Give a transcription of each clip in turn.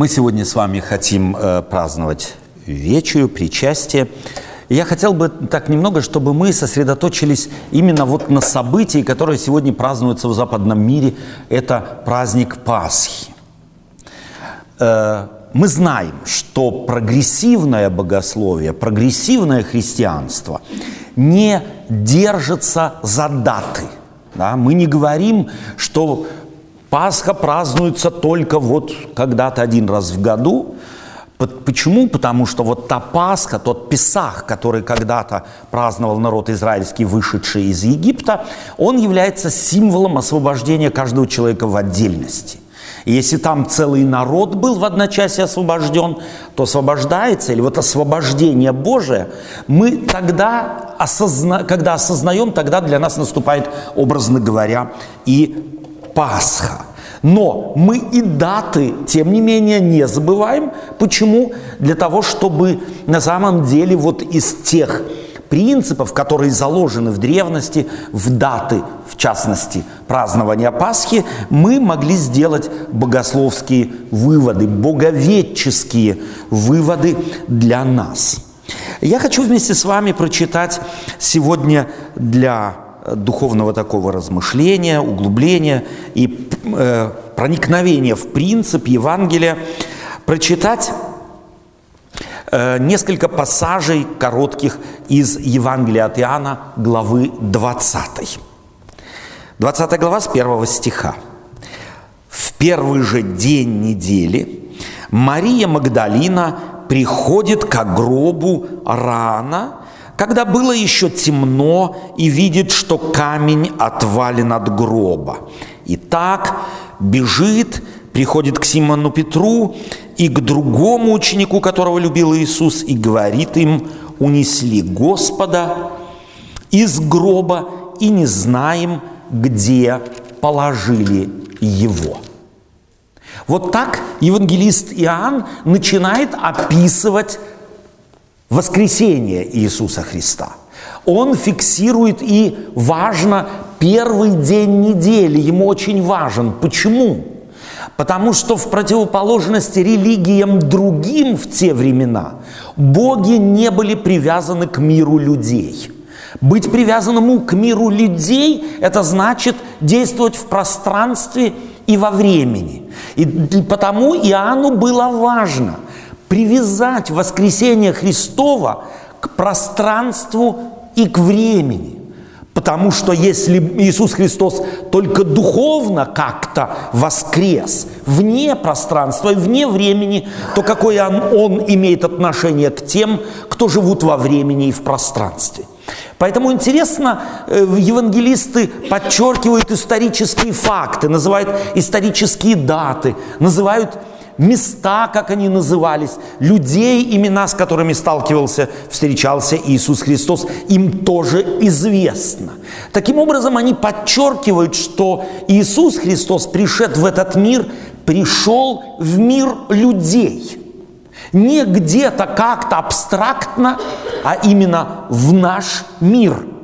Мы сегодня с вами хотим э, праздновать вечерю, причастие. Я хотел бы так немного, чтобы мы сосредоточились именно вот на событии, которое сегодня празднуется в западном мире. Это праздник Пасхи. Э, мы знаем, что прогрессивное богословие, прогрессивное христианство не держится за даты. Да? Мы не говорим, что Пасха празднуется только вот когда-то один раз в году. Почему? Потому что вот та Пасха, тот Песах, который когда-то праздновал народ израильский, вышедший из Египта, он является символом освобождения каждого человека в отдельности. Если там целый народ был в одночасье освобожден, то освобождается, или вот освобождение Божие, мы тогда, осозна, когда осознаем, тогда для нас наступает, образно говоря, и Пасха. Но мы и даты, тем не менее, не забываем. Почему? Для того, чтобы на самом деле вот из тех принципов, которые заложены в древности, в даты, в частности, празднования Пасхи, мы могли сделать богословские выводы, боговедческие выводы для нас. Я хочу вместе с вами прочитать сегодня для духовного такого размышления, углубления и э, проникновения в принцип Евангелия, прочитать э, несколько пассажей коротких из Евангелия от Иоанна, главы 20. 20 глава с первого стиха. «В первый же день недели Мария Магдалина приходит к гробу рано когда было еще темно и видит, что камень отвален от гроба. И так бежит, приходит к Симону Петру и к другому ученику, которого любил Иисус, и говорит им, унесли Господа из гроба и не знаем, где положили его. Вот так евангелист Иоанн начинает описывать воскресение Иисуса Христа. Он фиксирует и важно первый день недели, ему очень важен. Почему? Потому что в противоположности религиям другим в те времена боги не были привязаны к миру людей. Быть привязанному к миру людей – это значит действовать в пространстве и во времени. И потому Иоанну было важно – привязать воскресение Христова к пространству и к времени. Потому что если Иисус Христос только духовно как-то воскрес, вне пространства и вне времени, то какое он, он имеет отношение к тем, кто живут во времени и в пространстве? Поэтому интересно, э, евангелисты подчеркивают исторические факты, называют исторические даты, называют места, как они назывались, людей, имена, с которыми сталкивался, встречался Иисус Христос, им тоже известно. Таким образом, они подчеркивают, что Иисус Христос, пришед в этот мир, пришел в мир людей. Не где-то как-то абстрактно, а именно в наш мир –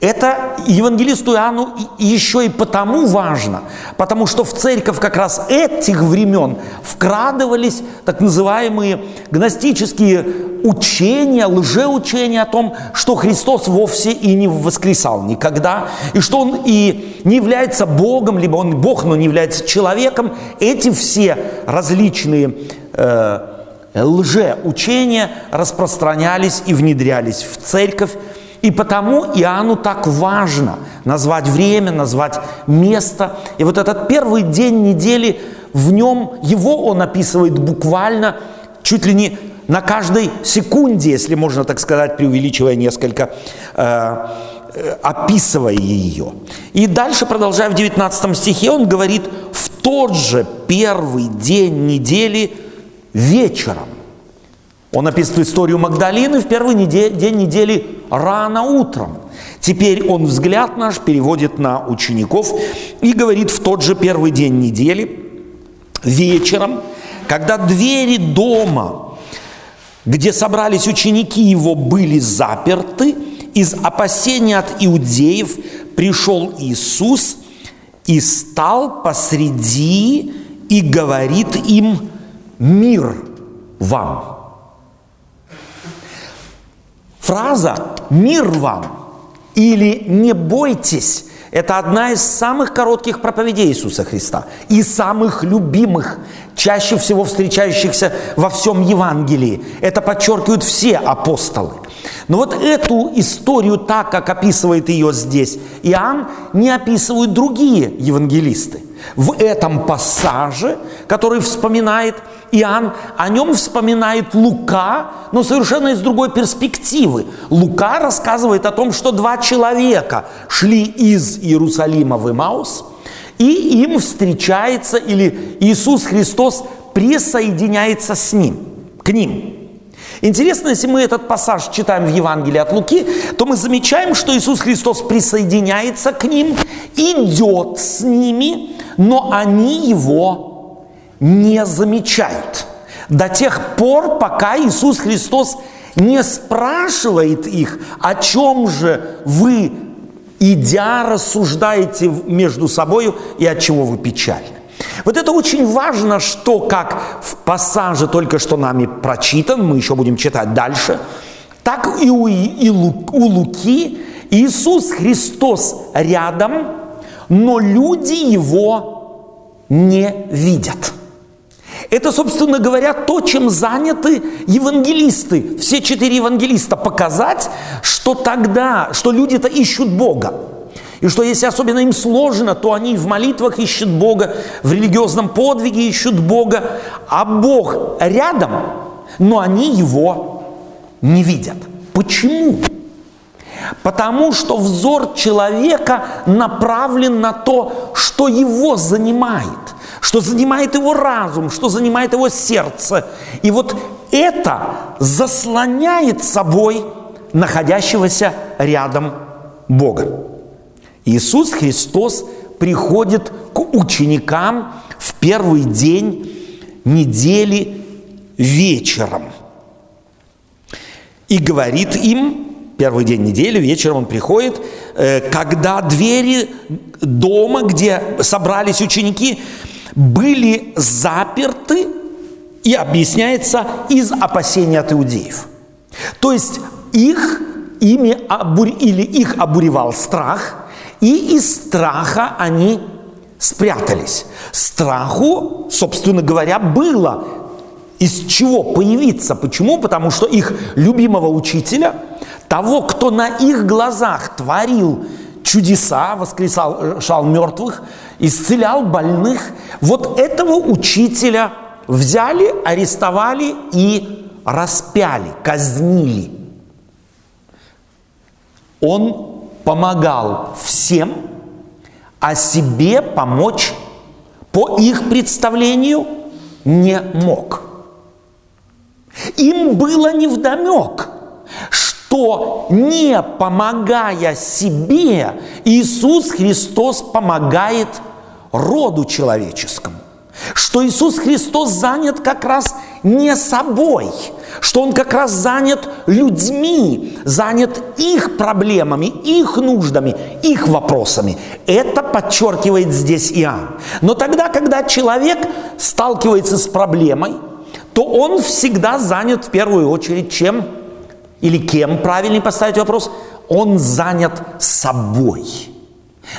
это евангелисту Иоанну еще и потому важно, потому что в церковь как раз этих времен вкрадывались так называемые гностические учения, лжеучения о том, что Христос вовсе и не воскресал никогда, и что Он и не является Богом, либо Он Бог, но не является человеком. Эти все различные э, лжеучения распространялись и внедрялись в церковь, и потому Иоанну так важно назвать время, назвать место. И вот этот первый день недели, в нем его он описывает буквально чуть ли не на каждой секунде, если можно так сказать, преувеличивая несколько, э, э, описывая ее. И дальше, продолжая в 19 стихе, он говорит, в тот же первый день недели вечером. Он описывает историю Магдалины в первый недель, день недели рано утром. Теперь он взгляд наш переводит на учеников и говорит в тот же первый день недели, вечером, когда двери дома, где собрались ученики его, были заперты, из опасения от иудеев пришел Иисус и стал посреди и говорит им, мир вам. Фраза «мир вам» или «не бойтесь» – это одна из самых коротких проповедей Иисуса Христа и самых любимых, чаще всего встречающихся во всем Евангелии. Это подчеркивают все апостолы. Но вот эту историю, так как описывает ее здесь Иоанн, не описывают другие евангелисты. В этом пассаже, который вспоминает Иоанн, о нем вспоминает Лука, но совершенно из другой перспективы. Лука рассказывает о том, что два человека шли из Иерусалима в Имаус, и им встречается, или Иисус Христос присоединяется с ним, к ним. Интересно, если мы этот пассаж читаем в Евангелии от Луки, то мы замечаем, что Иисус Христос присоединяется к ним, идет с ними, но они его не замечают. До тех пор, пока Иисус Христос не спрашивает их, о чем же вы, идя, рассуждаете между собой и от чего вы печальны. Вот это очень важно, что как в пассаже только что нами прочитан, мы еще будем читать дальше, так и у, и у Луки Иисус Христос рядом, но люди его не видят. Это, собственно говоря, то, чем заняты евангелисты, все четыре евангелиста, показать, что тогда, что люди-то ищут Бога. И что если особенно им сложно, то они в молитвах ищут Бога, в религиозном подвиге ищут Бога, а Бог рядом, но они его не видят. Почему? Потому что взор человека направлен на то, что его занимает, что занимает его разум, что занимает его сердце. И вот это заслоняет собой находящегося рядом Бога. Иисус Христос приходит к ученикам в первый день недели вечером и говорит им, первый день недели, вечером он приходит, э, когда двери дома, где собрались ученики, были заперты, и объясняется из опасения от иудеев. То есть их ими обур... или их обуревал страх, и из страха они спрятались. Страху, собственно говоря, было из чего появиться. Почему? Потому что их любимого учителя, того, кто на их глазах творил чудеса, воскресал шал мертвых, исцелял больных, вот этого учителя взяли, арестовали и распяли, казнили. Он помогал всем, а себе помочь по их представлению не мог. Им было невдомек, что не помогая себе, Иисус Христос помогает роду человеческому. Что Иисус Христос занят как раз не собой, что Он как раз занят людьми, занят их проблемами, их нуждами, их вопросами. Это подчеркивает здесь Иоанн. Но тогда, когда человек сталкивается с проблемой, то он всегда занят в первую очередь чем? Или кем, правильнее поставить вопрос? Он занят собой.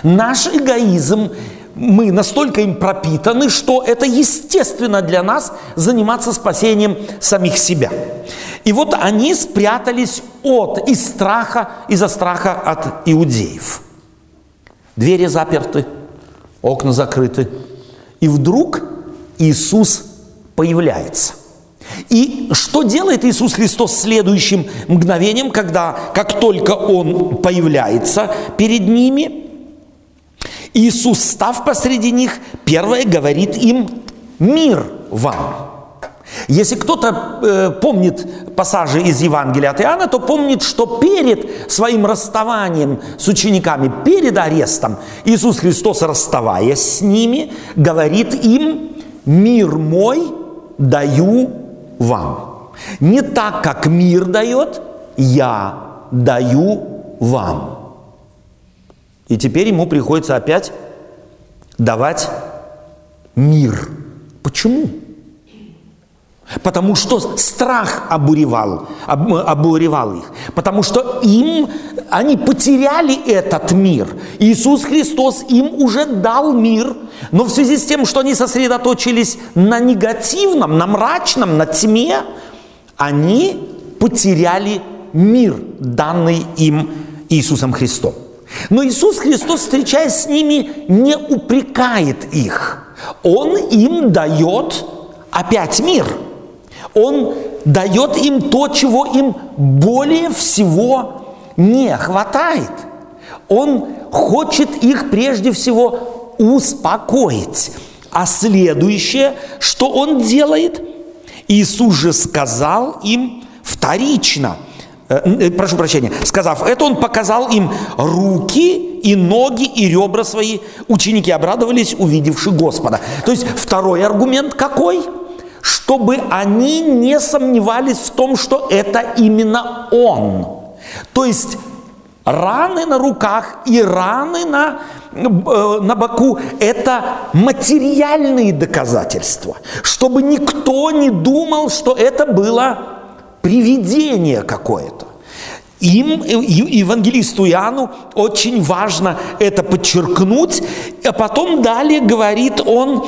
Наш эгоизм мы настолько им пропитаны, что это естественно для нас заниматься спасением самих себя. И вот они спрятались от, из страха, из-за страха от иудеев. Двери заперты, окна закрыты. И вдруг Иисус появляется. И что делает Иисус Христос следующим мгновением, когда, как только Он появляется перед ними – Иисус, став посреди них, первое говорит им «Мир вам». Если кто-то э, помнит пассажи из Евангелия от Иоанна, то помнит, что перед своим расставанием с учениками, перед арестом, Иисус Христос, расставаясь с ними, говорит им «Мир мой даю вам». Не так, как мир дает, я даю вам. И теперь ему приходится опять давать мир. Почему? Потому что страх обуревал, об, обуревал их, потому что им, они потеряли этот мир. Иисус Христос им уже дал мир, но в связи с тем, что они сосредоточились на негативном, на мрачном, на тьме, они потеряли мир, данный им Иисусом Христом. Но Иисус Христос, встречаясь с ними, не упрекает их. Он им дает опять мир. Он дает им то, чего им более всего не хватает. Он хочет их прежде всего успокоить. А следующее, что он делает, Иисус же сказал им вторично – Э, э, прошу прощения, сказав это, он показал им руки и ноги и ребра свои. Ученики обрадовались, увидевши Господа. То есть второй аргумент какой? Чтобы они не сомневались в том, что это именно Он. То есть раны на руках и раны на, э, на боку – это материальные доказательства. Чтобы никто не думал, что это было привидение какое-то. Им, евангелисту Иоанну, очень важно это подчеркнуть. А потом далее говорит он,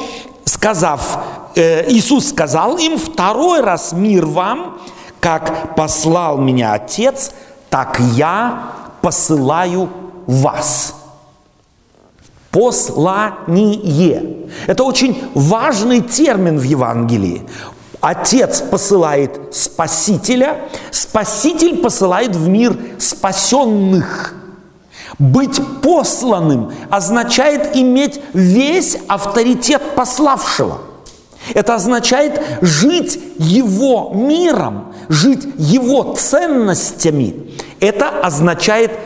сказав, э, Иисус сказал им, второй раз мир вам, как послал меня Отец, так я посылаю вас. Послание. Это очень важный термин в Евангелии. Отец посылает Спасителя, Спаситель посылает в мир спасенных. Быть посланным означает иметь весь авторитет пославшего. Это означает жить его миром, жить его ценностями. Это означает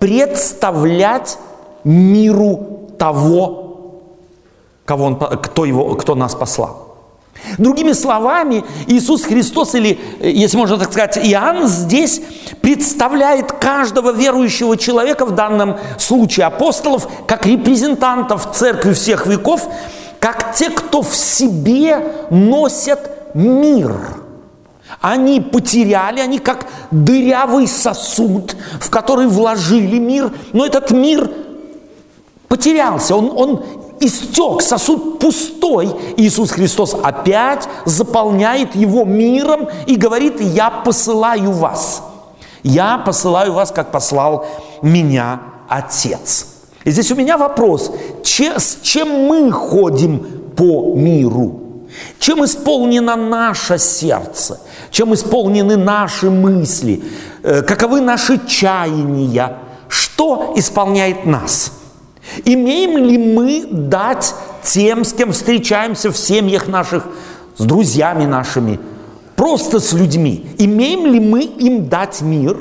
представлять миру того, кого он, кто, его, кто нас послал. Другими словами, Иисус Христос, или, если можно так сказать, Иоанн здесь представляет каждого верующего человека, в данном случае апостолов, как репрезентантов церкви всех веков, как те, кто в себе носят мир. Они потеряли, они как дырявый сосуд, в который вложили мир, но этот мир потерялся, он, он истек, сосуд пустой. Иисус Христос опять заполняет его миром и говорит, я посылаю вас. Я посылаю вас, как послал меня Отец. И здесь у меня вопрос, че, с чем мы ходим по миру? Чем исполнено наше сердце? Чем исполнены наши мысли? Э, каковы наши чаяния? Что исполняет нас? Имеем ли мы дать тем, с кем встречаемся в семьях наших, с друзьями нашими, просто с людьми? Имеем ли мы им дать мир?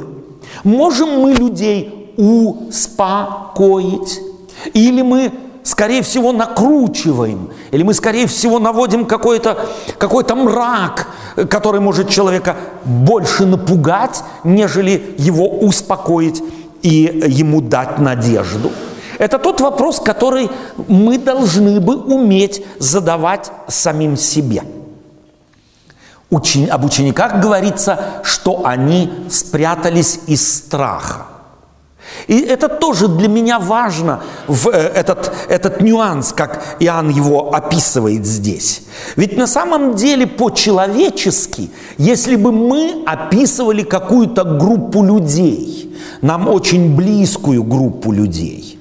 Можем мы людей успокоить? Или мы, скорее всего, накручиваем? Или мы, скорее всего, наводим какой-то какой мрак, который может человека больше напугать, нежели его успокоить и ему дать надежду? Это тот вопрос, который мы должны бы уметь задавать самим себе. Учени, об учениках говорится, что они спрятались из страха. И это тоже для меня важно, в э, этот, этот нюанс, как Иоанн его описывает здесь. Ведь на самом деле по-человечески, если бы мы описывали какую-то группу людей, нам очень близкую группу людей,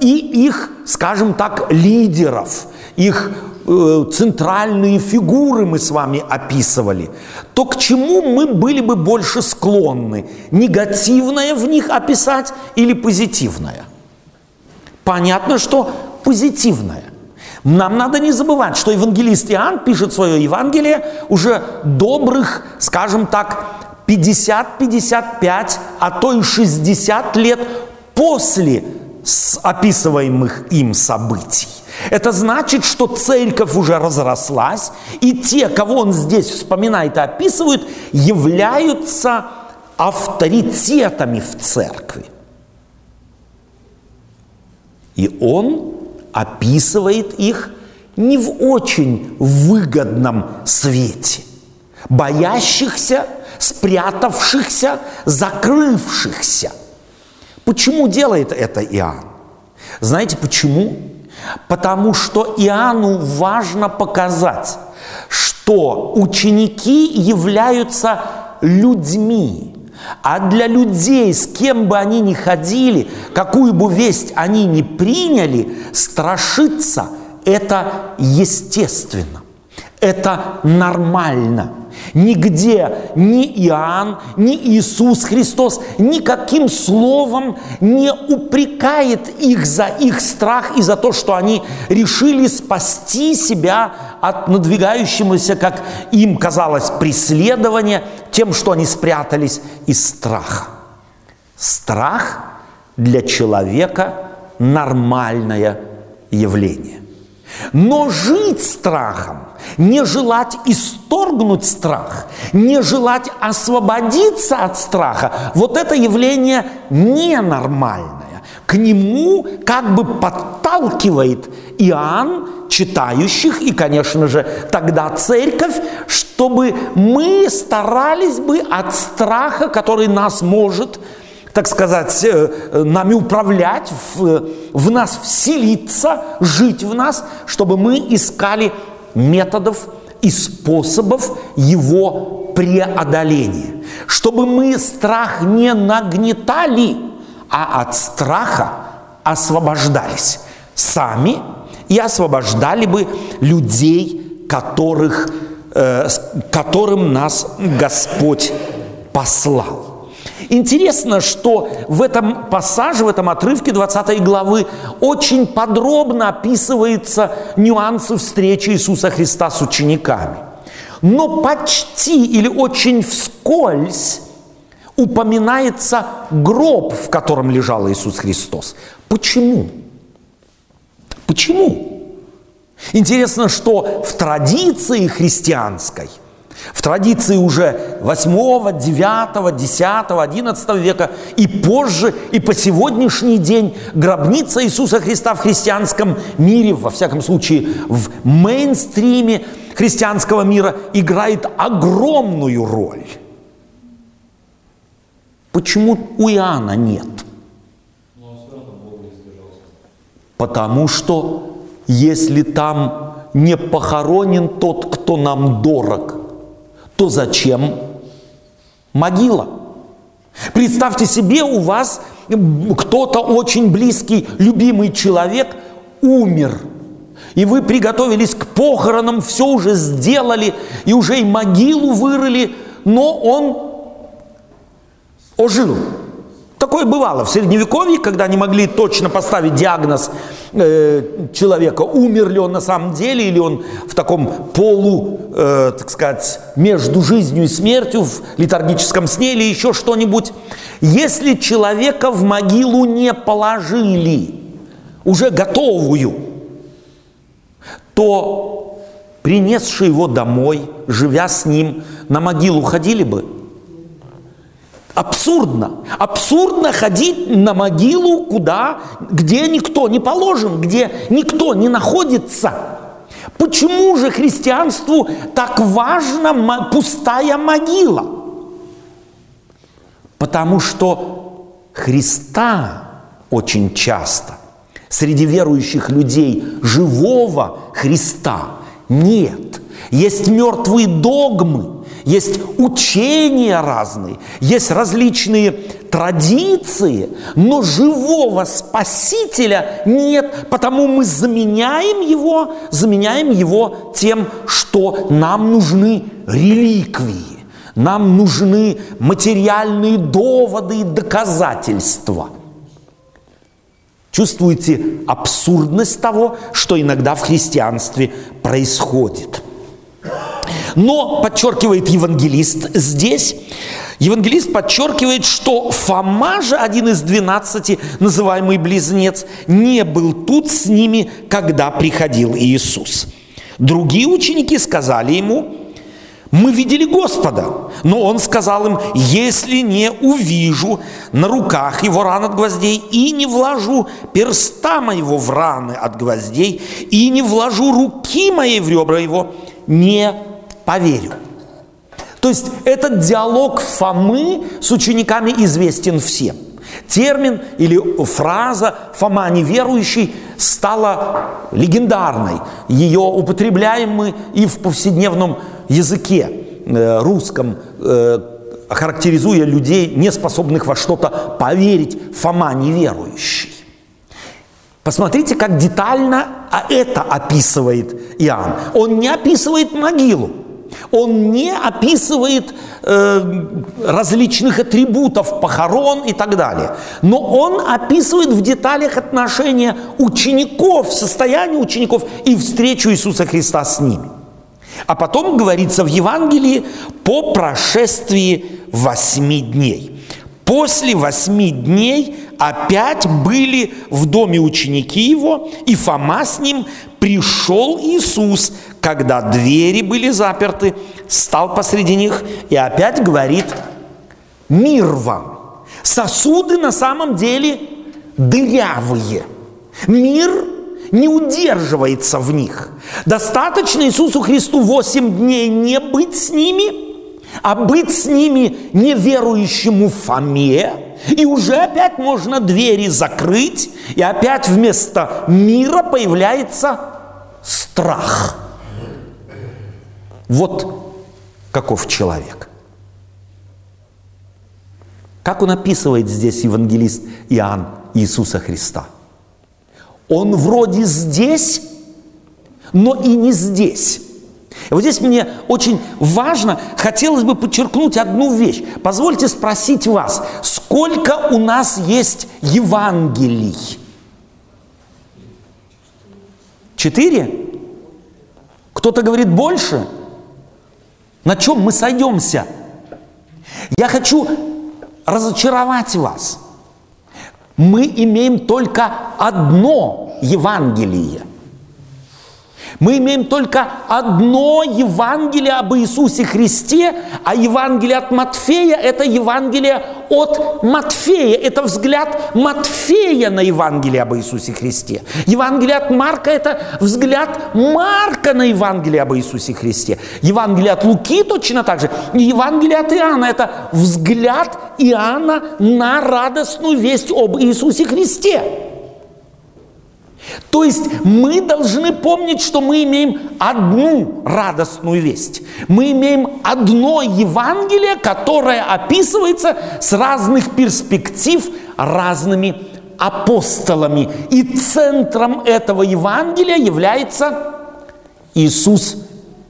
и их, скажем так, лидеров, их э, центральные фигуры мы с вами описывали, то к чему мы были бы больше склонны? Негативное в них описать или позитивное? Понятно, что позитивное. Нам надо не забывать, что евангелист Иоанн пишет свое Евангелие уже добрых, скажем так, 50-55, а то и 60 лет после с описываемых им событий. Это значит, что церковь уже разрослась, и те, кого он здесь вспоминает и описывает, являются авторитетами в церкви. И он описывает их не в очень выгодном свете. Боящихся, спрятавшихся, закрывшихся. Почему делает это Иоанн? Знаете почему? Потому что Иоанну важно показать, что ученики являются людьми, а для людей, с кем бы они ни ходили, какую бы весть они ни приняли, страшиться – это естественно, это нормально – Нигде ни Иоанн, ни Иисус Христос никаким словом не упрекает их за их страх и за то, что они решили спасти себя от надвигающегося, как им казалось, преследования тем, что они спрятались из страха. Страх для человека – нормальное явление. Но жить страхом не желать исторгнуть страх, не желать освободиться от страха, вот это явление ненормальное. К нему как бы подталкивает Иоанн, читающих и, конечно же, тогда церковь, чтобы мы старались бы от страха, который нас может так сказать, э, нами управлять, в, в нас вселиться, жить в нас, чтобы мы искали методов и способов его преодоления. Чтобы мы страх не нагнетали, а от страха освобождались сами и освобождали бы людей, которых, э, которым нас Господь послал. Интересно, что в этом пассаже, в этом отрывке 20 главы очень подробно описываются нюансы встречи Иисуса Христа с учениками. Но почти или очень вскользь упоминается гроб, в котором лежал Иисус Христос. Почему? Почему? Интересно, что в традиции христианской – в традиции уже 8, 9, 10, 11 века и позже, и по сегодняшний день гробница Иисуса Христа в христианском мире, во всяком случае в мейнстриме христианского мира, играет огромную роль. Почему у Иоанна нет? Потому что если там не похоронен тот, кто нам дорог – то зачем могила? Представьте себе, у вас кто-то очень близкий, любимый человек умер. И вы приготовились к похоронам, все уже сделали, и уже и могилу вырыли, но он ожил. Такое бывало в Средневековье, когда не могли точно поставить диагноз э, человека, умер ли он на самом деле, или он в таком полу, э, так сказать, между жизнью и смертью, в летаргическом сне или еще что-нибудь. Если человека в могилу не положили, уже готовую, то принесшие его домой, живя с ним, на могилу ходили бы – Абсурдно. Абсурдно ходить на могилу, куда, где никто не положен, где никто не находится. Почему же христианству так важна пустая могила? Потому что Христа очень часто среди верующих людей живого Христа нет. Есть мертвые догмы – есть учения разные, есть различные традиции, но живого Спасителя нет, потому мы заменяем его, заменяем его тем, что нам нужны реликвии, нам нужны материальные доводы и доказательства. Чувствуете абсурдность того, что иногда в христианстве происходит – но, подчеркивает евангелист здесь, евангелист подчеркивает, что Фома же, один из двенадцати, называемый близнец, не был тут с ними, когда приходил Иисус. Другие ученики сказали ему, мы видели Господа. Но он сказал им, если не увижу на руках его ран от гвоздей и не вложу перста моего в раны от гвоздей и не вложу руки моей в ребра его, не поверю. То есть этот диалог Фомы с учениками известен всем. Термин или фраза «Фома неверующий» стала легендарной. Ее употребляем мы и в повседневном языке э, русском, э, характеризуя людей, не способных во что-то поверить, Фома неверующий. Посмотрите, как детально а это описывает Иоанн. Он не описывает могилу. Он не описывает э, различных атрибутов похорон и так далее. Но он описывает в деталях отношения учеников, состояние учеников и встречу Иисуса Христа с ними. А потом говорится в Евангелии по прошествии восьми дней. После восьми дней опять были в доме ученики его, и Фома с ним пришел Иисус, когда двери были заперты, стал посреди них и опять говорит, мир вам. Сосуды на самом деле дырявые. Мир не удерживается в них. Достаточно Иисусу Христу 8 дней не быть с ними, а быть с ними неверующему Фоме, и уже опять можно двери закрыть, и опять вместо мира появляется страх. Вот каков человек. Как он описывает здесь евангелист Иоанн Иисуса Христа – он вроде здесь, но и не здесь. Вот здесь мне очень важно, хотелось бы подчеркнуть одну вещь. Позвольте спросить вас, сколько у нас есть Евангелий? Четыре? Кто-то говорит больше? На чем мы сойдемся? Я хочу разочаровать вас – мы имеем только одно Евангелие. Мы имеем только одно Евангелие об Иисусе Христе, а Евангелие от Матфея – это Евангелие от Матфея. Это взгляд Матфея на Евангелие об Иисусе Христе. Евангелие от Марка – это взгляд Марка на Евангелие об Иисусе Христе. Евангелие от Луки точно так же. И Евангелие от Иоанна – это взгляд Иоанна на радостную весть об Иисусе Христе. То есть мы должны помнить, что мы имеем одну радостную весть. Мы имеем одно Евангелие, которое описывается с разных перспектив разными апостолами. И центром этого Евангелия является Иисус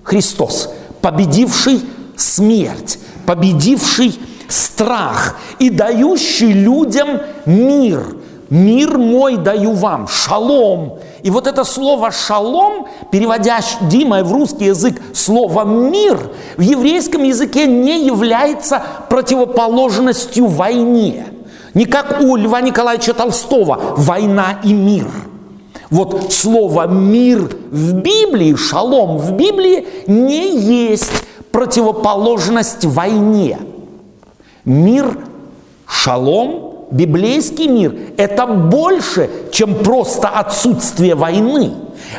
Христос, победивший смерть, победивший страх и дающий людям мир – Мир мой даю вам, шалом. И вот это слово шалом, переводящее в русский язык слово мир, в еврейском языке не является противоположностью войне. Не как у Льва Николаевича Толстого «война и мир». Вот слово «мир» в Библии, шалом в Библии не есть противоположность войне. Мир, шалом – библейский мир – это больше, чем просто отсутствие войны.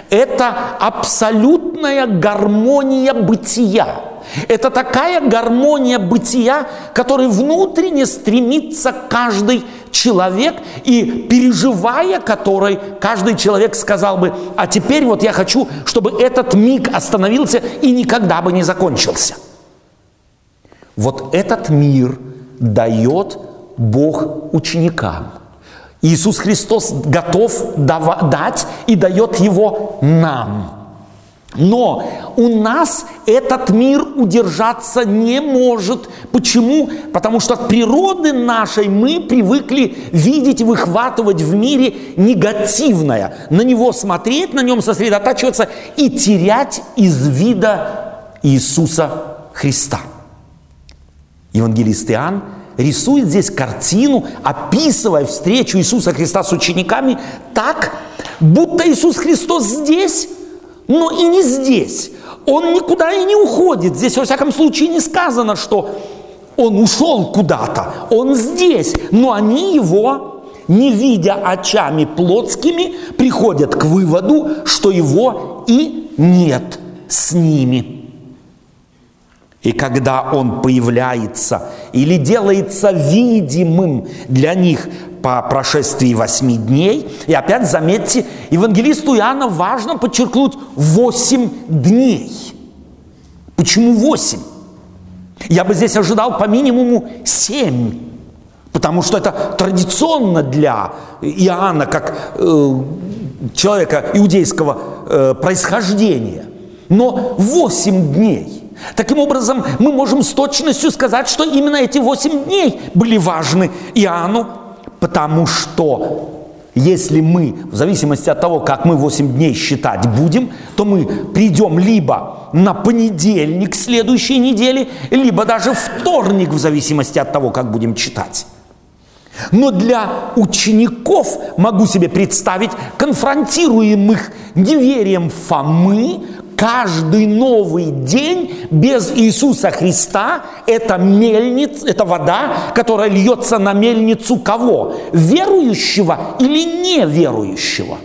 Это абсолютная гармония бытия. Это такая гармония бытия, которой внутренне стремится каждый человек, и переживая которой, каждый человек сказал бы, а теперь вот я хочу, чтобы этот миг остановился и никогда бы не закончился. Вот этот мир дает Бог ученикам. Иисус Христос готов дать и дает его нам. Но у нас этот мир удержаться не может. Почему? Потому что от природы нашей мы привыкли видеть выхватывать в мире негативное, на него смотреть, на нем сосредотачиваться и терять из вида Иисуса Христа. Евангелист Иоанн рисует здесь картину, описывая встречу Иисуса Христа с учениками так, будто Иисус Христос здесь, но и не здесь. он никуда и не уходит. Здесь, во всяком случае, не сказано, что он ушел куда-то. Он здесь, но они его, не видя очами плотскими, приходят к выводу, что его и нет с ними. И когда он появляется или делается видимым для них по прошествии восьми дней, и опять заметьте, евангелисту Иоанна важно подчеркнуть восемь дней. Почему восемь? Я бы здесь ожидал по минимуму семь, потому что это традиционно для Иоанна, как э, человека иудейского э, происхождения. Но восемь дней – Таким образом, мы можем с точностью сказать, что именно эти восемь дней были важны Иоанну, потому что если мы, в зависимости от того, как мы 8 дней считать будем, то мы придем либо на понедельник следующей недели, либо даже вторник, в зависимости от того, как будем читать. Но для учеников могу себе представить конфронтируемых неверием Фомы, каждый новый день без Иисуса Христа – это мельница, это вода, которая льется на мельницу кого? Верующего или неверующего?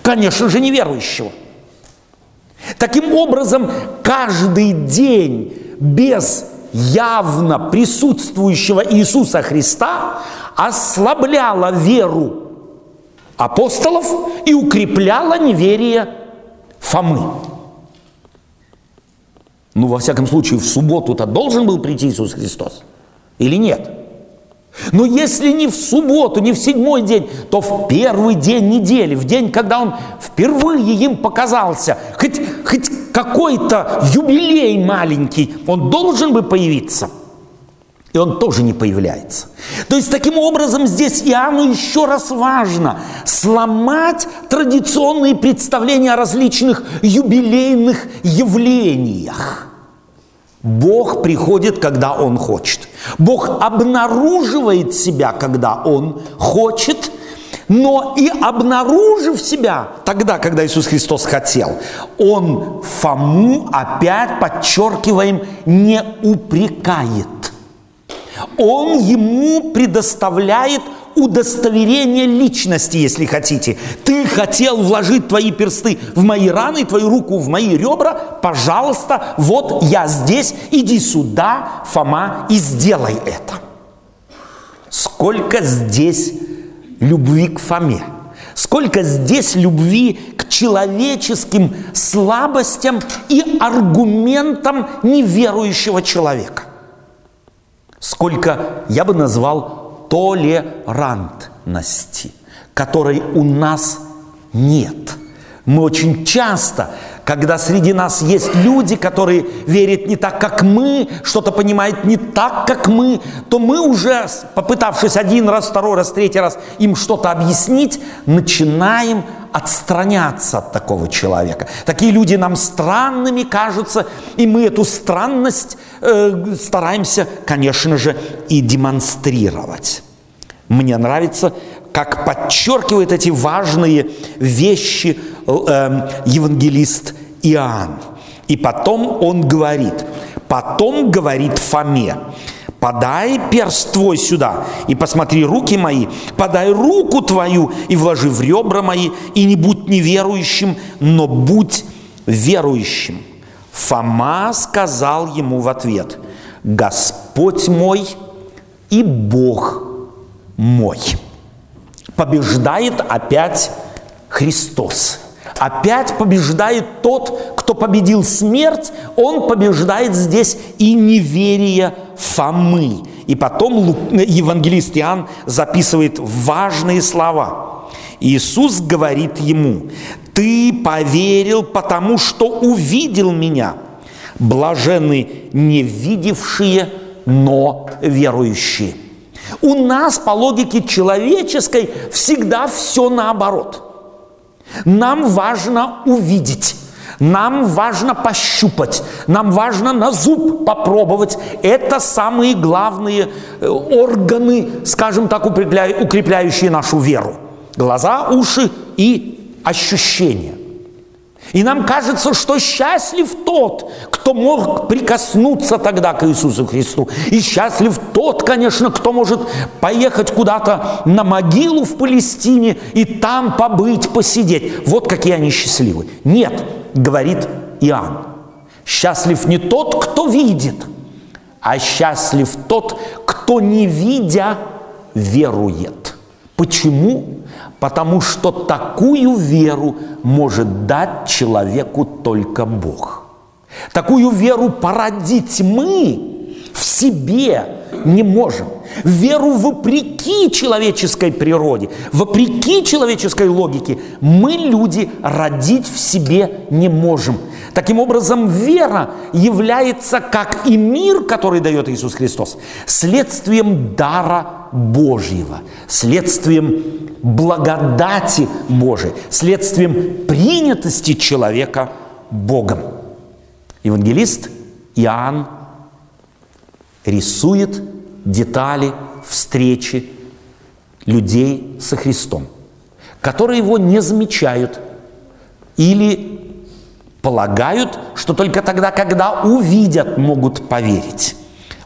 Конечно же, неверующего. Таким образом, каждый день без явно присутствующего Иисуса Христа ослабляла веру апостолов и укрепляла неверие Фомы. Ну, во всяком случае, в субботу-то должен был прийти Иисус Христос? Или нет? Но если не в субботу, не в седьмой день, то в первый день недели, в день, когда он впервые им показался, хоть, хоть какой-то юбилей маленький, он должен бы появиться – и он тоже не появляется. То есть, таким образом, здесь Иоанну еще раз важно сломать традиционные представления о различных юбилейных явлениях. Бог приходит, когда Он хочет. Бог обнаруживает себя, когда Он хочет, но и обнаружив себя тогда, когда Иисус Христос хотел, Он Фому, опять подчеркиваем, не упрекает – он ему предоставляет удостоверение личности, если хотите. Ты хотел вложить твои персты в мои раны, твою руку в мои ребра, пожалуйста, вот я здесь, иди сюда, Фома, и сделай это. Сколько здесь любви к Фоме, сколько здесь любви к человеческим слабостям и аргументам неверующего человека сколько я бы назвал толерантности, которой у нас нет. Мы очень часто, когда среди нас есть люди, которые верят не так, как мы, что-то понимают не так, как мы, то мы уже, попытавшись один раз, второй раз, третий раз им что-то объяснить, начинаем отстраняться от такого человека. Такие люди нам странными кажутся, и мы эту странность э, стараемся, конечно же, и демонстрировать. Мне нравится, как подчеркивает эти важные вещи э, евангелист Иоанн. И потом он говорит, потом говорит Фоме, подай перст твой сюда и посмотри руки мои, подай руку твою и вложи в ребра мои, и не будь неверующим, но будь верующим. Фома сказал ему в ответ, Господь мой и Бог мой. Побеждает опять Христос. Опять побеждает тот, кто победил смерть, он побеждает здесь и неверие Фомы. И потом евангелист Иоанн записывает важные слова. Иисус говорит ему, «Ты поверил, потому что увидел меня. Блажены не видевшие, но верующие». У нас по логике человеческой всегда все наоборот – нам важно увидеть. Нам важно пощупать, нам важно на зуб попробовать. Это самые главные э, органы, скажем так, укрепляющие нашу веру. Глаза, уши и ощущения. И нам кажется, что счастлив тот, кто мог прикоснуться тогда к Иисусу Христу. И счастлив тот, конечно, кто может поехать куда-то на могилу в Палестине и там побыть, посидеть. Вот какие они счастливы. Нет, говорит Иоанн. Счастлив не тот, кто видит, а счастлив тот, кто не видя верует. Почему? Потому что такую веру может дать человеку только Бог. Такую веру породить мы в себе не можем. Веру вопреки человеческой природе, вопреки человеческой логике, мы, люди, родить в себе не можем. Таким образом, вера является, как и мир, который дает Иисус Христос, следствием дара Божьего, следствием благодати Божией, следствием принятости человека Богом. Евангелист Иоанн рисует детали встречи людей со Христом, которые его не замечают или полагают, что только тогда, когда увидят, могут поверить.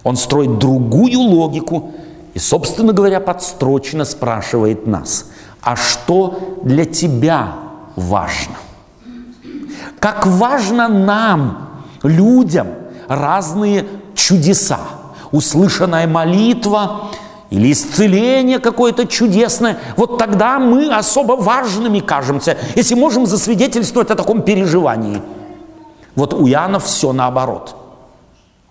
Он строит другую логику и, собственно говоря, подстрочно спрашивает нас, а что для тебя важно? Как важно нам, людям, разные чудеса – услышанная молитва или исцеление какое-то чудесное, вот тогда мы особо важными кажемся, если можем засвидетельствовать о таком переживании. Вот у Иоанна все наоборот.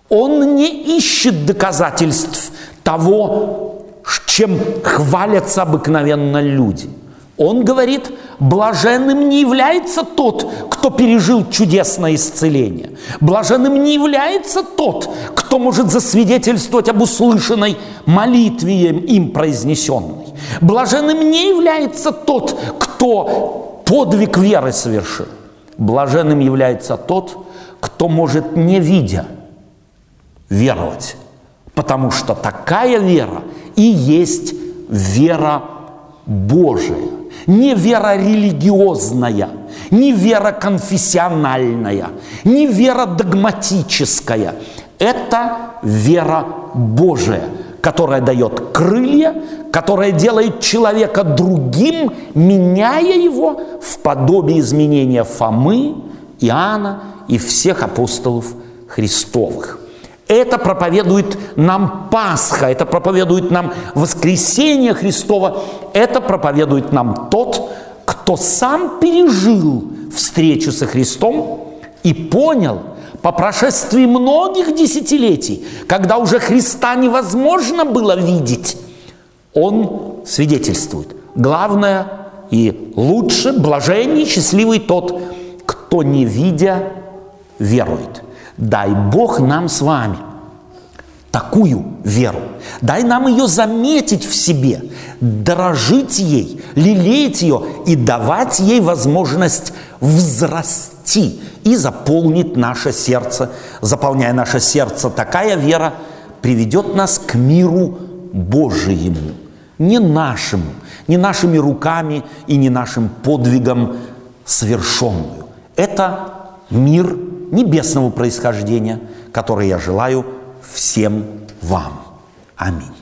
Он не ищет доказательств того, чем хвалятся обыкновенно люди – он говорит, блаженным не является тот, кто пережил чудесное исцеление. Блаженным не является тот, кто может засвидетельствовать об услышанной молитве им произнесенной. Блаженным не является тот, кто подвиг веры совершил. Блаженным является тот, кто может, не видя, веровать. Потому что такая вера и есть вера Божия не вера религиозная, не вера конфессиональная, не вера догматическая. Это вера Божия, которая дает крылья, которая делает человека другим, меняя его в подобие изменения Фомы, Иоанна и всех апостолов Христовых. Это проповедует нам Пасха, это проповедует нам воскресение Христова, это проповедует нам тот, кто сам пережил встречу со Христом и понял по прошествии многих десятилетий, когда уже Христа невозможно было видеть, он свидетельствует. Главное и лучше, блаженней, счастливый тот, кто не видя верует. Дай Бог нам с вами такую веру. Дай нам ее заметить в себе, дорожить ей, лелеять ее и давать ей возможность взрасти и заполнить наше сердце. Заполняя наше сердце, такая вера приведет нас к миру Божьему, не нашему, не нашими руками и не нашим подвигом совершенную. Это мир небесного происхождения, который я желаю всем вам. Аминь.